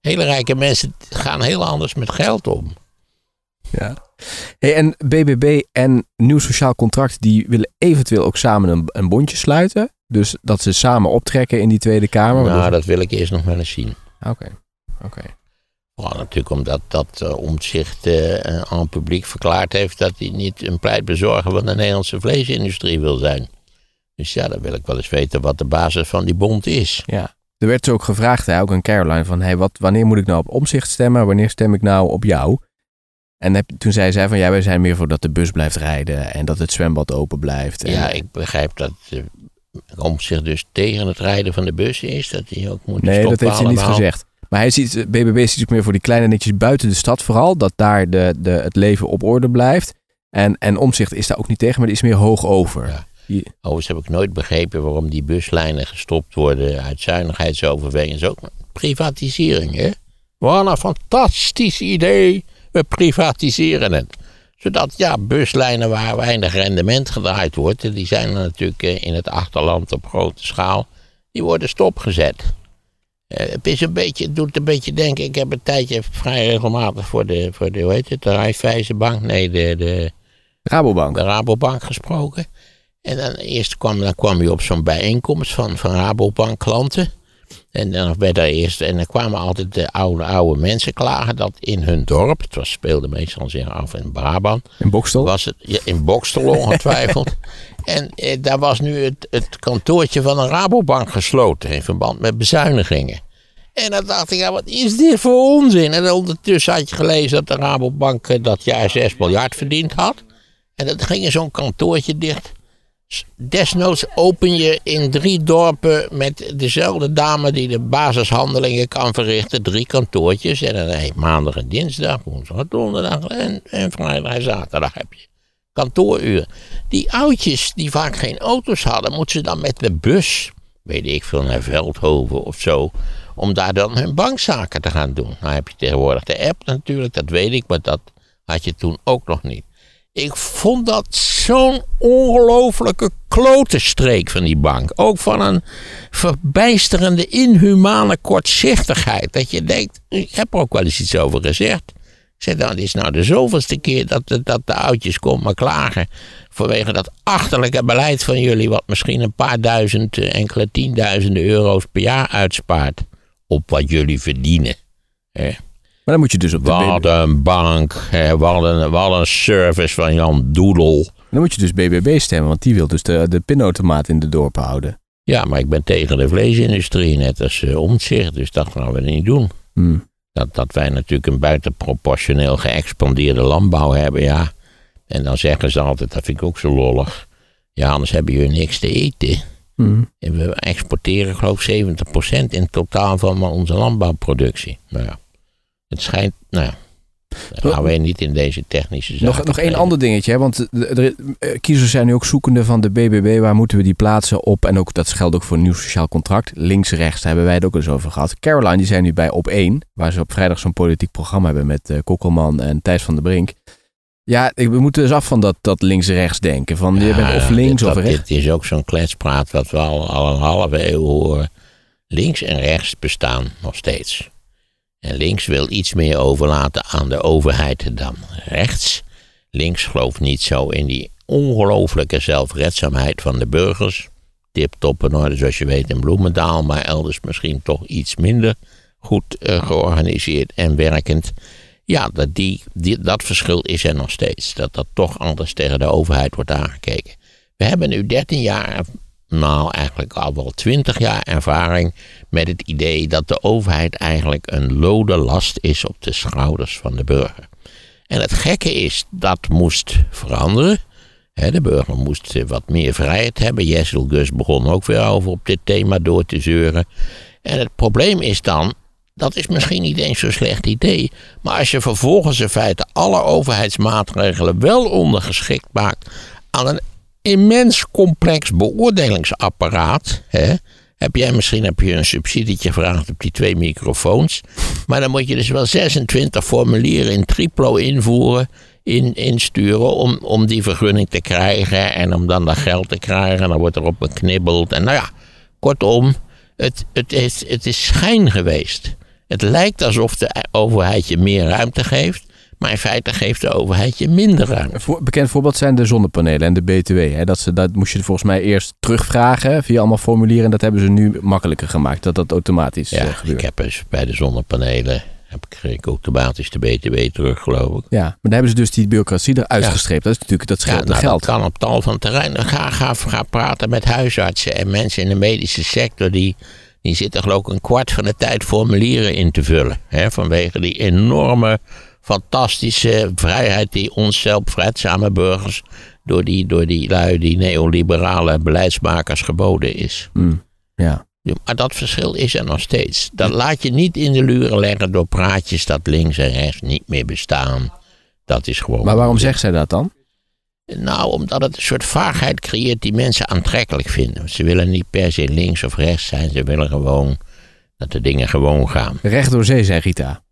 S1: Hele rijke mensen gaan heel anders met geld om.
S3: Ja. Hey, en BBB en Nieuw Sociaal Contract, die willen eventueel ook samen een, een bondje sluiten. Dus dat ze samen optrekken in die Tweede Kamer.
S1: Nou,
S3: waardoor-
S1: dat wil ik eerst nog wel eens zien.
S3: Oké, oké.
S1: Vooral natuurlijk omdat dat uh, Omtzigt uh, aan publiek verklaard heeft dat hij niet een pleitbezorger van de Nederlandse vleesindustrie wil zijn. Dus ja, dan wil ik wel eens weten wat de basis van die bond is.
S3: Ja. Er werd ook gevraagd, hè, ook aan Caroline, van hey, wat, wanneer moet ik nou op omzicht stemmen? Wanneer stem ik nou op jou? En heb, toen zei zij van ja, wij zijn meer voor dat de bus blijft rijden en dat het zwembad open blijft. En...
S1: Ja, ik begrijp dat uh, omzicht dus tegen het rijden van de bus is. Dat hij ook moet
S3: Nee, dat heeft hij niet gezegd. Maar hij ziet, BBB ziet ook meer voor die kleine netjes buiten de stad vooral. Dat daar de, de, het leven op orde blijft. En, en omzicht is daar ook niet tegen, maar die is meer hoog over.
S1: Ja. Overigens heb ik nooit begrepen waarom die buslijnen gestopt worden uit zuinigheidsoverwegingen. ook privatisering, hè? Wat een fantastisch idee. We privatiseren het. Zodat, ja, buslijnen waar weinig rendement gedraaid wordt, die zijn er natuurlijk eh, in het achterland op grote schaal, die worden stopgezet. Uh, het, is een beetje, het doet een beetje denken, ik heb een tijdje vrij regelmatig voor de, voor de hoe heet het, de Raiffeisenbank, nee, de, de
S3: Rabobank.
S1: De Rabobank gesproken. En dan eerst kwam, dan kwam je op zo'n bijeenkomst van, van Rabobank klanten. En dan werd er eerst, en dan kwamen altijd de oude, oude mensen klagen dat in hun dorp, het was, speelde meestal zich af in Brabant.
S3: In Bokstel?
S1: Was het, ja, in Bokstel ongetwijfeld. en eh, daar was nu het, het kantoortje van een Rabobank gesloten in verband met bezuinigingen. En dan dacht ik, ja, wat is dit voor onzin? En ondertussen had je gelezen dat de Rabobank eh, dat jaar 6 miljard verdiend had. En dan ging zo'n kantoortje dicht. Desnoods open je in drie dorpen met dezelfde dame die de basishandelingen kan verrichten. Drie kantoortjes. En dan heb je maandag en dinsdag, woensdag, donderdag en, en vrijdag en zaterdag heb je kantooruren. Die oudjes die vaak geen auto's hadden, moeten ze dan met de bus, weet ik veel, naar Veldhoven of zo. Om daar dan hun bankzaken te gaan doen. Nou heb je tegenwoordig de app natuurlijk, dat weet ik, maar dat had je toen ook nog niet. Ik vond dat zo'n ongelofelijke klotenstreek van die bank. Ook van een verbijsterende, inhumane kortzichtigheid. Dat je denkt, ik heb er ook wel eens iets over gezegd. Ik dan is nou de zoveelste keer dat, de, dat de oudjes komen klagen. Vanwege dat achterlijke beleid van jullie, wat misschien een paar duizend, eh, enkele tienduizenden euro's per jaar uitspaart. Op wat jullie verdienen.
S3: Maar dan moet je dus op de
S1: Wat een bank, hè, wat, een, wat een service van Jan Doedel.
S3: Dan moet je dus BBB stemmen, want die wil dus de, de pinautomaat in de dorp houden.
S1: Ja, maar ik ben tegen de vleesindustrie, net als uh, omzicht, dus dat gaan we niet doen.
S3: Hmm.
S1: Dat, dat wij natuurlijk een buitenproportioneel geëxpandeerde landbouw hebben, ja. En dan zeggen ze altijd, dat vind ik ook zo lollig. Ja, anders hebben jullie niks te eten.
S3: Hmm.
S1: En we exporteren geloof ik 70% in totaal van onze landbouwproductie. Nou ja. Het schijnt, nou ja, daar gaan we niet in deze technische zaken.
S3: Nog, nog één ander dingetje, hè? want de, de, de, kiezers zijn nu ook zoekende van de BBB. Waar moeten we die plaatsen op? En ook, dat geldt ook voor een nieuw sociaal contract. Links-rechts, daar hebben wij het ook eens over gehad. Caroline, die zijn nu bij Op 1, waar ze op vrijdag zo'n politiek programma hebben met uh, Kokkelman en Thijs van der Brink. Ja, we moeten dus af van dat, dat links-rechts denken. Van je bent of links
S1: dit,
S3: of rechts.
S1: Dit is ook zo'n kletspraat wat we al, al een halve eeuw horen. Links en rechts bestaan nog steeds. En links wil iets meer overlaten aan de overheid dan rechts. Links gelooft niet zo in die ongelooflijke zelfredzaamheid van de burgers. Tip-top in orde, zoals je weet, in Bloemendaal, maar elders misschien toch iets minder goed uh, georganiseerd en werkend. Ja, dat, die, dat verschil is er nog steeds. Dat dat toch anders tegen de overheid wordt aangekeken. We hebben nu 13 jaar nou eigenlijk al wel twintig jaar ervaring met het idee dat de overheid eigenlijk een lode last is op de schouders van de burger. En het gekke is, dat moest veranderen. de burger moest wat meer vrijheid hebben. Jessel Gus begon ook weer over op dit thema door te zeuren. En het probleem is dan, dat is misschien niet eens zo'n slecht idee. Maar als je vervolgens in feite alle overheidsmaatregelen wel ondergeschikt maakt aan een immens complex beoordelingsapparaat. Hè? Heb jij misschien heb je een subsidietje gevraagd op die twee microfoons. Maar dan moet je dus wel 26 formulieren in triplo invoeren, in, insturen om, om die vergunning te krijgen. En om dan dat geld te krijgen. En dan wordt erop beknibbeld. En nou ja, kortom, het, het, is, het is schijn geweest. Het lijkt alsof de overheid je meer ruimte geeft. Maar in feite geeft de overheid je minder ruimte.
S3: Een bekend voorbeeld zijn de zonnepanelen en de BTW. Hè? Dat, ze, dat moest je volgens mij eerst terugvragen via allemaal formulieren. En dat hebben ze nu makkelijker gemaakt. Dat dat automatisch
S1: ja,
S3: gebeurt.
S1: Ik heb dus bij de zonnepanelen heb ik, automatisch de BTW terug, geloof ik.
S3: Ja, maar dan hebben ze dus die bureaucratie eruit
S1: Ja.
S3: gestreept. Dat is natuurlijk dat scheelt
S1: Ja, nou,
S3: geld.
S1: dat kan op tal van terreinen. Ga, ga, ga praten met huisartsen en mensen in de medische sector. Die, die zitten geloof ik een kwart van de tijd formulieren in te vullen. Hè, vanwege die enorme, fantastische vrijheid die ons zelfvrijdzame burgers... door die, door die lui, die neoliberale beleidsmakers geboden is.
S3: Ja.
S1: Ja, Maar dat verschil is er nog steeds. Dat laat je niet in de luren leggen door praatjes dat links en rechts niet meer bestaan. Dat is gewoon...
S3: Maar waarom zegt zij dat dan?
S1: Nou, omdat het een soort vaagheid creëert die mensen aantrekkelijk vinden. Ze willen niet per se links of rechts zijn. Ze willen gewoon dat de dingen gewoon gaan.
S3: Recht door zee, zei Rita.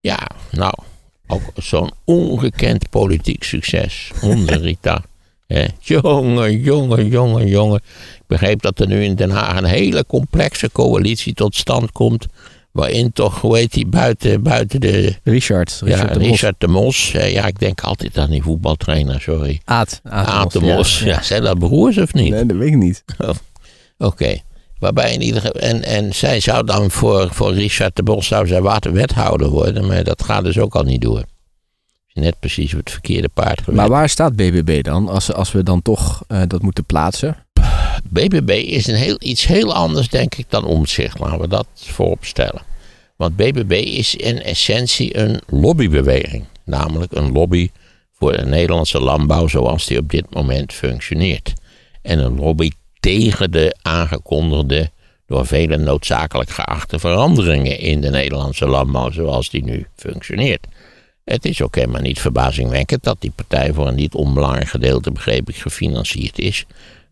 S1: Ja, nou, ook zo'n ongekend politiek succes. Onze Rita. Hè. Jongen, jongen, jongen, jongen. Ik begreep dat er nu in Den Haag een hele complexe coalitie tot stand komt. Waarin toch, hoe heet die, buiten, buiten de...
S3: Richard.
S1: Ja,
S3: Richard de Mos.
S1: Richard de Mos. Ja, ik denk altijd aan die voetbaltrainer, sorry.
S3: Aad. Aad de
S1: Aad de
S3: Mos,
S1: Mos.
S3: ja.
S1: Ja, zijn dat broers of niet?
S3: Nee, dat weet ik niet.
S1: Oké. Waarbij in ieder geval. En, en zij zou dan voor, voor Richard de Bos zou zij waterwethouder worden. Maar dat gaat dus ook al niet door. Is Net precies op het verkeerde paard geweest.
S3: Maar waar staat BBB dan? Als, als we dan toch eh, dat moeten plaatsen.
S1: BBB is een heel, iets heel anders, denk ik, dan omzicht. Laten we dat voorop stellen. Want BBB is in essentie een lobbybeweging. Namelijk een lobby voor de Nederlandse landbouw zoals die op dit moment functioneert. En een lobby tegen de aangekondigde, door velen noodzakelijk geachte veranderingen in de Nederlandse landbouw zoals die nu functioneert. Het is ook helemaal niet verbazingwekkend dat die partij voor een niet onbelangrijk gedeelte, begreep ik, gefinancierd is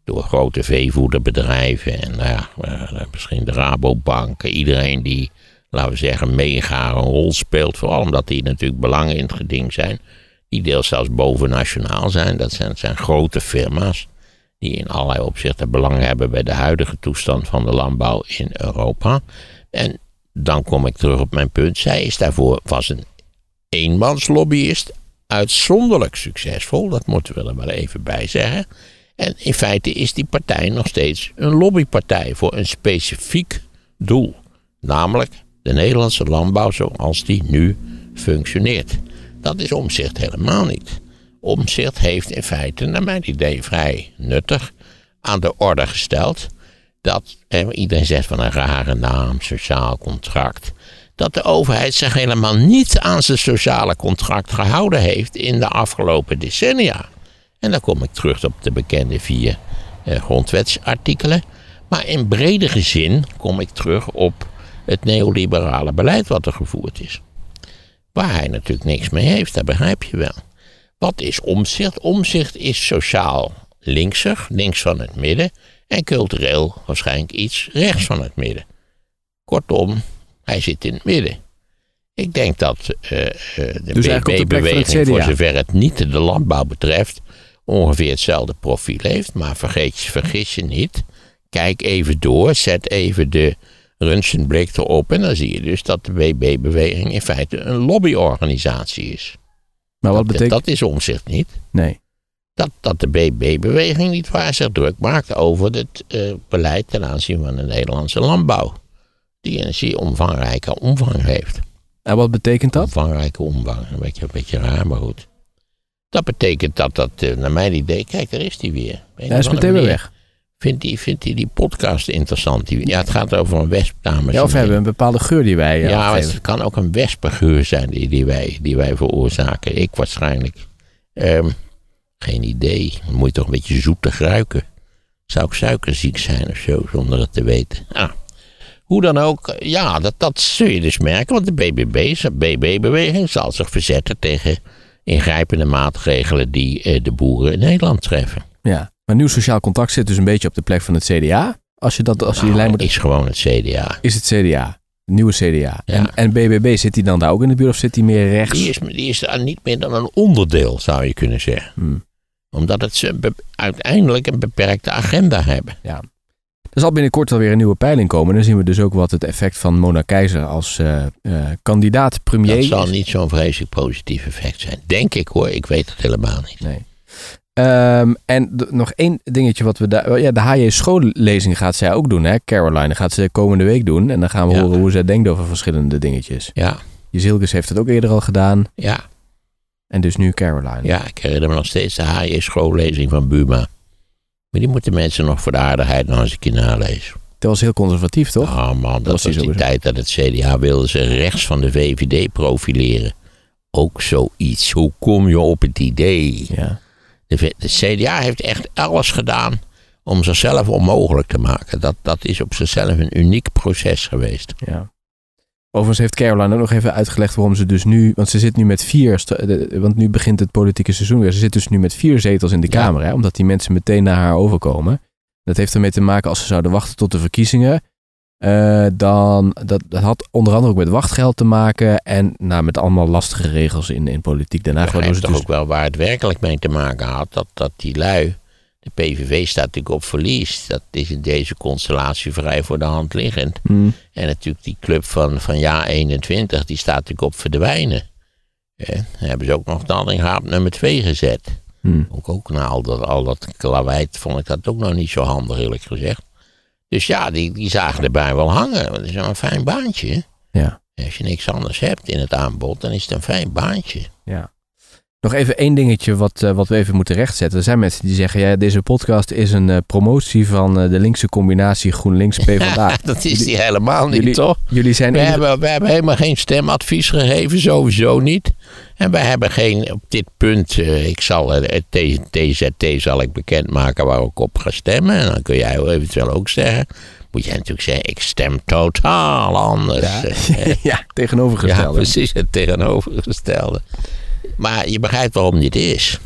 S1: door grote veevoederbedrijven en nou ja, eh, misschien de Rabobank. Iedereen die, laten we zeggen, mega een rol speelt. Vooral omdat die natuurlijk belangen in het geding zijn. Die deels zelfs bovennationaal zijn. Dat zijn, dat zijn grote firma's die in allerlei opzichten belang hebben bij de huidige toestand van de landbouw in Europa. En dan kom ik terug op mijn punt. Zij is daarvoor was een eenmanslobbyist. Uitzonderlijk succesvol, dat moeten we er wel even bij zeggen. En in feite is die partij nog steeds een lobbypartij voor een specifiek doel. Namelijk de Nederlandse landbouw zoals die nu functioneert. Dat is omzicht helemaal niet. Omzicht heeft in feite, naar mijn idee, vrij nuttig aan de orde gesteld. Dat iedereen zegt van een rare naam, sociaal contract. Dat de overheid zich helemaal niet aan zijn sociale contract gehouden heeft in de afgelopen decennia. En dan kom ik terug op de bekende vier eh, grondwetsartikelen. Maar in bredere zin kom ik terug op het neoliberale beleid wat er gevoerd is. Waar hij natuurlijk niks mee heeft, dat begrijp je wel. Wat is omzicht? Omzicht is sociaal linkser, links van het midden. En cultureel waarschijnlijk iets rechts van het midden. Kortom, hij zit in het midden. Ik denk dat eh, eh, de
S3: Dus
S1: BB-beweging, voor zover het niet de landbouw betreft, ongeveer hetzelfde profiel heeft. Maar vergeet, je- vergis je niet. Kijk even door, zet even de röntgenblik erop. En dan zie je dus dat de BB-beweging in feite een lobbyorganisatie is.
S3: Maar wat
S1: Dat,
S3: betekent...
S1: dat is omzicht niet.
S3: Nee.
S1: Dat, dat de BB-beweging niet waar zich druk maakt over het eh, beleid ten aanzien van de Nederlandse landbouw. Die een zeer omvangrijke omvang heeft.
S3: En wat betekent dat?
S1: Omvangrijke omvang, een beetje, een beetje raar, maar goed. Dat betekent dat dat, eh, naar mijn idee, kijk, daar is die weer.
S3: Hij is meteen weer weg.
S1: Vindt hij vindt hij die podcast interessant? Die, ja, het gaat over een wesp, dames
S3: Ja, of we hebben een bepaalde geur die wij eh,
S1: Ja, maar het kan ook een wespengeur zijn die, die, wij, die wij veroorzaken. Ik waarschijnlijk. Ehm, geen idee. Dan moet je toch een beetje zoetig ruiken. Zou ik suikerziek zijn of zo, zonder het te weten? Ah. Hoe dan ook, ja, dat, dat zul je dus merken. Want de BBB, BB-beweging zal zich verzetten tegen ingrijpende maatregelen die eh, de boeren in Nederland treffen.
S3: Ja. Maar nieuw sociaal contact zit dus een beetje op de plek van het CDA. Als je, dat, als je die
S1: Nou,
S3: lijn moet...
S1: is gewoon het CDA.
S3: Is het CDA. Het nieuwe CDA.
S1: Ja.
S3: En, en BBB, zit die dan daar ook in de buurt of zit die meer rechts?
S1: Die is, die is daar niet meer dan een onderdeel, zou je kunnen zeggen.
S3: Hmm.
S1: Omdat het ze uiteindelijk een beperkte agenda hebben.
S3: Ja. Er zal binnenkort alweer een nieuwe peiling komen. Dan zien we dus ook wat het effect van Mona Keizer als eh, eh, kandidaat premier
S1: Dat zal niet zo'n vreselijk positief effect zijn. Denk ik hoor, ik weet het helemaal niet.
S3: Nee. Ehm, en nog één dingetje wat we daar... Ja, de HJ schoollezing gaat zij ook doen, hè? Caroline gaat ze komende week doen. En dan gaan we
S1: Ja.
S3: horen hoe zij denkt over verschillende dingetjes.
S1: Ja,
S3: Jezilkes heeft het ook eerder al gedaan.
S1: Ja,
S3: En dus nu Caroline.
S1: ja, ik herinner me nog steeds de HJ-schoollezing van Buma. Maar die moeten mensen nog voor de aardigheid nog eens een keer nalezen.
S3: Dat was heel conservatief, toch?
S1: Oh man, dat,
S3: was
S1: was die
S3: sowieso.
S1: tijd dat het CDA wilde ze rechts van de VVD profileren. Ook zoiets. Hoe kom je op het idee?
S3: Ja.
S1: De, de CDA heeft echt alles gedaan om zichzelf onmogelijk te maken. Dat, dat is op zichzelf een uniek proces geweest.
S3: ja. Overigens heeft Caroline ook nog even uitgelegd waarom ze dus nu... Want ze zit nu met vier... Want nu begint het politieke seizoen weer. Ze zit dus nu met vier zetels in de
S1: Ja.
S3: Kamer. Hè, omdat die mensen meteen naar haar overkomen. Dat heeft ermee te maken als ze zouden wachten tot de verkiezingen. eh, dan, dat, dat had onder andere ook met wachtgeld te maken. En nou, met allemaal lastige regels in, in politiek. Daarna waardoor
S1: begrijp
S3: ze
S1: toch
S3: dus,
S1: ook wel waar het werkelijk mee te maken had. Dat, dat die lui, de PVV staat natuurlijk op verlies. Dat is in deze constellatie vrij voor de hand liggend.
S3: Hmm,
S1: En natuurlijk die club van, van Ja 21, die staat natuurlijk op verdwijnen. Dan hebben ze ook nog Dallinga op nummer 2 gezet.
S3: hmm.
S1: Ook, ook na al dat, al dat klawijt vond ik dat ook nog niet zo handig eerlijk gezegd. Dus ja, die, die zagen erbij wel hangen. Het is wel een fijn baantje.
S3: Ja.
S1: Als je niks anders hebt in het aanbod, dan is het een fijn baantje.
S3: Ja. Nog even één dingetje wat, eh, wat we even moeten rechtzetten. Er zijn mensen die zeggen, ja, deze podcast is een eh, promotie van eh, de linkse combinatie GroenLinks PvdA.
S1: dat is die helemaal niet,
S3: jullie-
S1: toch?
S3: Jullie zijn
S1: We hebben, we hebben helemaal geen stemadvies gegeven, sowieso niet. En we hebben geen, op dit punt, ik zal het TZT zal ik bekendmaken waar ik op ga stemmen. En dan kun jij eventueel ook zeggen, moet jij natuurlijk zeggen, ik stem totaal anders.
S3: ja, ja,
S1: Ja,
S3: tegenovergestelde.
S1: precies het tegenovergestelde. Maar je begrijpt waarom dit is.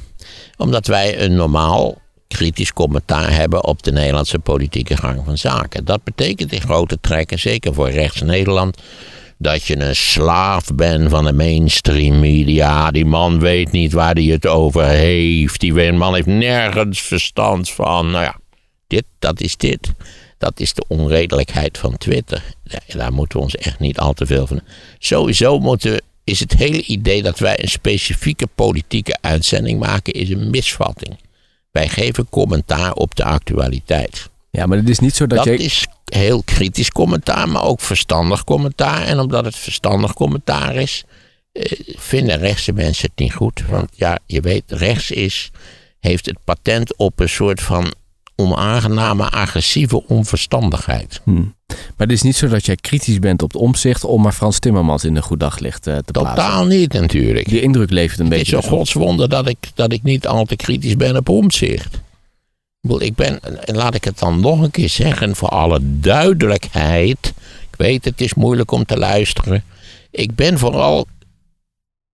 S1: Omdat wij een normaal kritisch commentaar hebben op de Nederlandse politieke gang van zaken. Dat betekent in grote trekken, zeker voor rechts Nederland, dat je een slaaf bent van de mainstream media. Die man weet niet waar hij het over heeft. Die man heeft nergens verstand van. Nou ja, dit, dat is dit. Dat is de onredelijkheid van Twitter. Daar moeten we ons echt niet al te veel van. Sowieso moeten, is het hele idee dat wij een specifieke politieke uitzending maken, is een misvatting. Wij geven commentaar op de actualiteit.
S3: Ja, maar het is niet zo dat,
S1: Dat is heel kritisch commentaar, maar ook verstandig commentaar. En omdat het verstandig commentaar is, eh, vinden rechtse mensen het niet goed. Want ja, je weet, rechts is, heeft het patent op een soort van onaangename, agressieve onverstandigheid.
S3: Hmm. Maar het is niet zo dat jij kritisch bent op het omzicht om maar Frans Timmermans in een goed daglicht eh, te plaatsen.
S1: Totaal niet natuurlijk.
S3: Die indruk leeft een
S1: Het is
S3: beetje.
S1: een godswonder dat ik, dat ik niet al te kritisch ben op omzicht. Ik ben, en laat ik het dan nog een keer zeggen, voor alle duidelijkheid. Ik weet, het is moeilijk om te luisteren. Ik ben vooral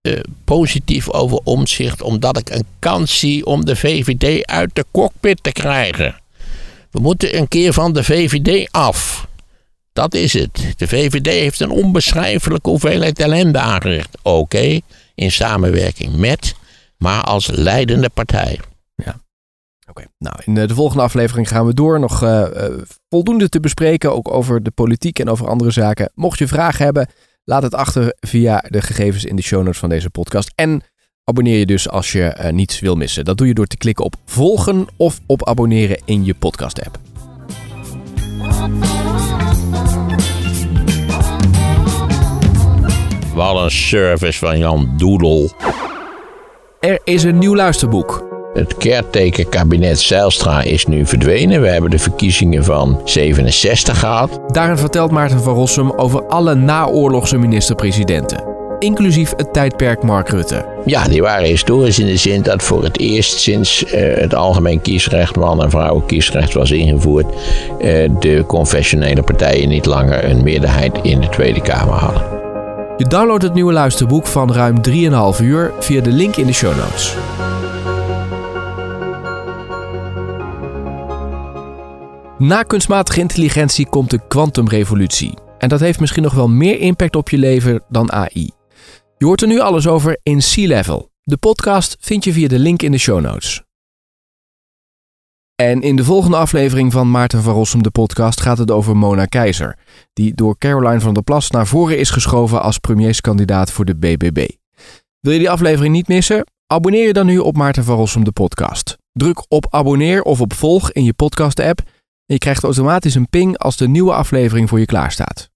S1: eh, positief over omzicht, omdat ik een kans zie om de VVD uit de cockpit te krijgen. We moeten een keer van de VVD af. Dat is het. De VVD heeft een onbeschrijfelijke hoeveelheid ellende aangericht. Oké, in samenwerking met, maar als leidende partij.
S3: Oké, nou in de, de volgende aflevering gaan we door. Nog eh, eh, voldoende te bespreken, ook over de politiek en over andere zaken. Mocht je vragen hebben, laat het achter via de gegevens in de show notes van deze podcast. En abonneer je dus als je eh, niets wil missen. Dat doe je door te klikken op volgen of op abonneren in je podcast app.
S1: Wat een service van Jan Doedel.
S3: Er is een nieuw luisterboek.
S1: Het caretaker-kabinet Zijlstra is nu verdwenen. We hebben de verkiezingen van 67 gehad.
S3: Daarin vertelt Maarten van Rossum over alle naoorlogse minister-presidenten. Inclusief het tijdperk Mark Rutte.
S1: Ja, die waren historisch in de zin dat voor het eerst sinds eh, het algemeen kiesrecht, man- en vrouwenkiesrecht was ingevoerd, eh, de confessionele partijen niet langer een meerderheid in de Tweede Kamer hadden.
S3: Je downloadt het nieuwe luisterboek van ruim 3,5 uur via de link in de show notes. Na kunstmatige intelligentie komt de kwantumrevolutie. En dat heeft misschien nog wel meer impact op je leven dan AI. Je hoort er nu alles over in Sea Level. De podcast vind je via de link in de show notes. En in de volgende aflevering van Maarten van Rossum de podcast gaat het over Mona Keizer, die door Caroline van der Plas naar voren is geschoven als premierskandidaat voor de BBB. Wil je die aflevering niet missen? Abonneer je dan nu op Maarten van Rossum de podcast. Druk op abonneer of op volg in je podcast app en je krijgt automatisch een ping als de nieuwe aflevering voor je klaarstaat.